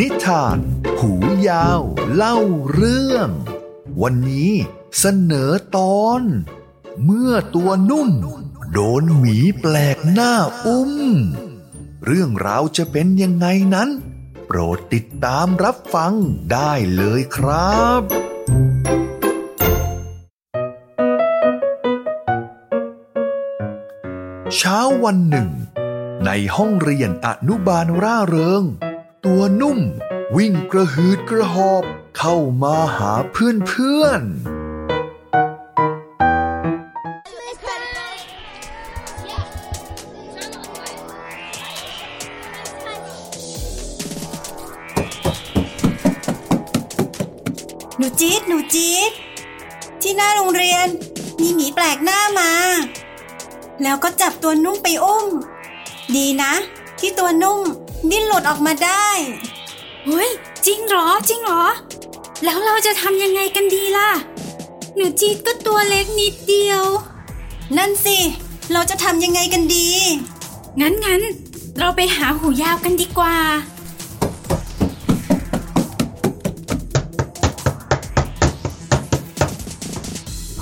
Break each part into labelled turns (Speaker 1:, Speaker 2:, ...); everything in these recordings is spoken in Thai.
Speaker 1: นิทาน หูยาว เล่าเรื่อง วันนี้เสนอตอน เมื่อตัวนุ่ม โดนหมีแปลกหน้าอุ้ม เรื่องราวจะเป็นยังไงนั้น โปรดติดตามรับฟังได้เลยครับเช้าวันหนึ่ง ในห้องเรียนอนุบาลร่าเริง ตัวนุ่ม วิ่งกระหืดกระหอบ เข้ามาหาเพื่อนเพื่อน
Speaker 2: หนูจี๊ดหนูจี๊ดที่หน้าโรงเรียน มีหมีแปลกหน้ามา แล้วก็จับตัวนุ่มไปอุ้ม ดีนะ ที่ตัวนุ่ม ดิ้นหลุดออกมาได้
Speaker 3: เฮ้ยจริงเหรอจริงเหรอ แล้วเราจะทำยังไงกันดีล่ะ หนูจีดก็ตัวเล็กนิดเดียว
Speaker 2: นั่นสิ เราจะทำยังไงกันดี
Speaker 3: งั้นงั้นเราไปหาหูยาวกันดีกว่า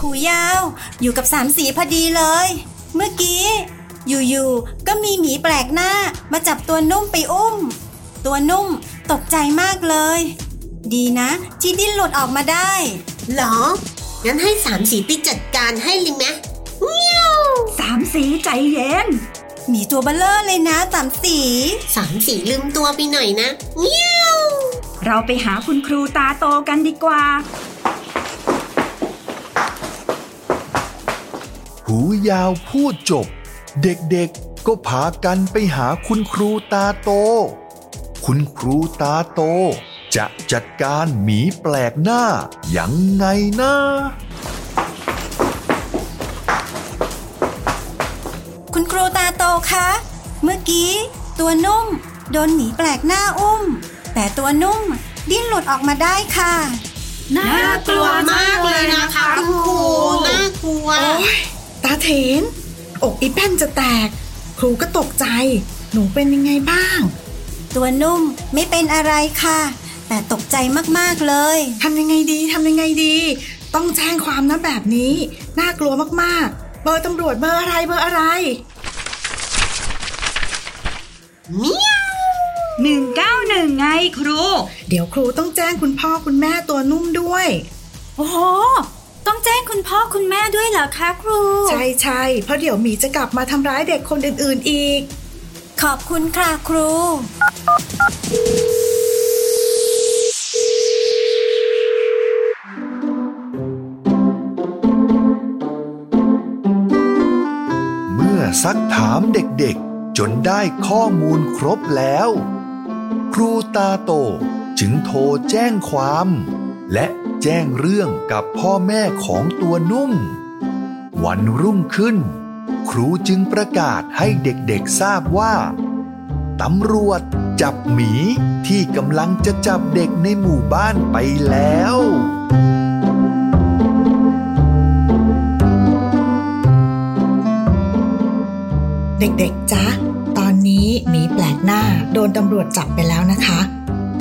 Speaker 2: หูยาวอยู่กับสามสีพอดีเลย เมื่อกี้ อยู่ๆ ก็มีหมีแปลกหน้ามาจับตัวนุ่มไปอุ้ม ตัวนุ่มตกใจมากเลย ดีนะที่ดิ้นหลุดออกมาได้
Speaker 4: เหรอ งั้นให้สามสีไปจัดการให้เลยไหมเงี้ยว
Speaker 5: สามสีใจเย็น
Speaker 2: หมีตัวเบลเลอร์เลยนะสามสี
Speaker 4: สามสีลืมตัวไปหน่อยนะเงี้ยว
Speaker 5: เราไปหาคุณครูตาโตกันดีกว่า
Speaker 1: หูยาวพูดจบ เด็กๆก็พากันไปหาคุณครูตาโต คุณครูตาโต จะจัดการหมีแปลกหน้ายังไงนะ
Speaker 2: คุณครูตาโตคะ เมื่อกี้ ตัวนุ่ม โดนหมีแปลกหน้าอุ้ม แต่ตัวนุ่ม ดิ้นหลุดออกมาได้ค่ะ
Speaker 3: น่า
Speaker 4: น่ากลัวมากเลยนะคะคุณครูน่ากลัว
Speaker 6: โอ๊ยตาเถน อกอีแป้นจะแตก ครูก็ตกใจ หนูเป็นยังไงบ้าง
Speaker 2: ตัวนุ่มไม่เป็นอะไรค่ะ แต่ตกใจมากๆเลย
Speaker 6: ทำยังไงดีทำยังไงดี ต้องแจ้งความนะแบบนี้ น่ากลัวมากๆ เบอร์ตำรวจเบอร์อะไรเบอร์อะไร
Speaker 4: เมียว
Speaker 5: 191ไงครู
Speaker 6: เดี๋ยวครูต้องแจ้งคุณพ่อคุณแม่ตัวนุ่มด้วย
Speaker 3: โอ้โหต้อง แจ้งคุณพ่อคุณแม่ด้วยเหรอคะครู
Speaker 6: ใช่ใช่เพราะเดี๋ยวหมีจะกลับมาทำร้ายเด็กคนอื่นๆอีก
Speaker 2: ขอบคุณค่ะครู
Speaker 1: เมื่อซักถามเด็กๆ จนได้ข้อมูลครบแล้ว ครูตาโตจึงโทรแจ้งความ และ แจ้งเรื่องกับพ่อแม่ของตัวนุ่ม วันรุ่งขึ้น ครูจึงประกาศให้เด็กๆทราบว่าตำรวจจับหมีที่กำลังจะจับเด็กในหมู่บ้านไปแล้ว
Speaker 6: เด็กๆจ๊ะ ตอนนี้หมีแปลกหน้าโดนตำรวจจับไปแล้วนะคะ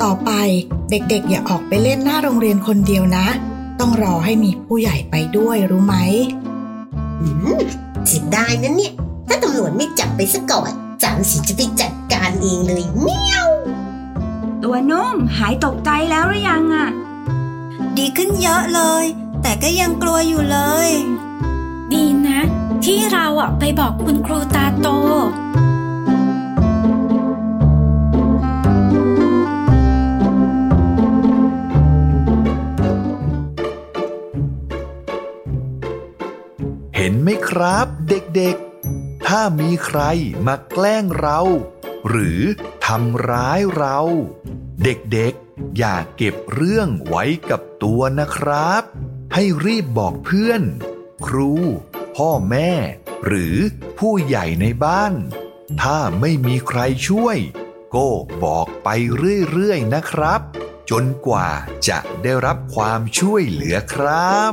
Speaker 6: ต่อไปเด็กๆ อย่าออกไปเล่นหน้าโรงเรียนคนเดียวนะ ต้องรอให้มีผู้ใหญ่ไปด้วยรู้ไหม
Speaker 4: อืมเสียดายนะเนี่ย ถ้าตำรวจไม่จับไปซะก่อนสามสีจะไปจัดการเองเลยเมียว
Speaker 5: ตัวนุ่มหายตกใจแล้วหรือยังอะ
Speaker 2: ดีขึ้นเยอะเลย แต่ก็ยังกลัวอยู่เลย
Speaker 3: ดีนะ ที่เราอะไปบอกคุณครูตาโต
Speaker 1: ห็นไหมครับเด็กๆ ถ้ามีใครมาแกล้งเรา หรือทำร้ายเรา เด็กๆ อย่าเก็บเรื่องไว้กับตัวนะครับ ให้รีบบอกเพื่อน ครู พ่อแม่ หรือผู้ใหญ่ในบ้าน ถ้าไม่มีใครช่วย ก็บอกไปเรื่อยๆนะครับ จนกว่าจะได้รับความช่วยเหลือครับ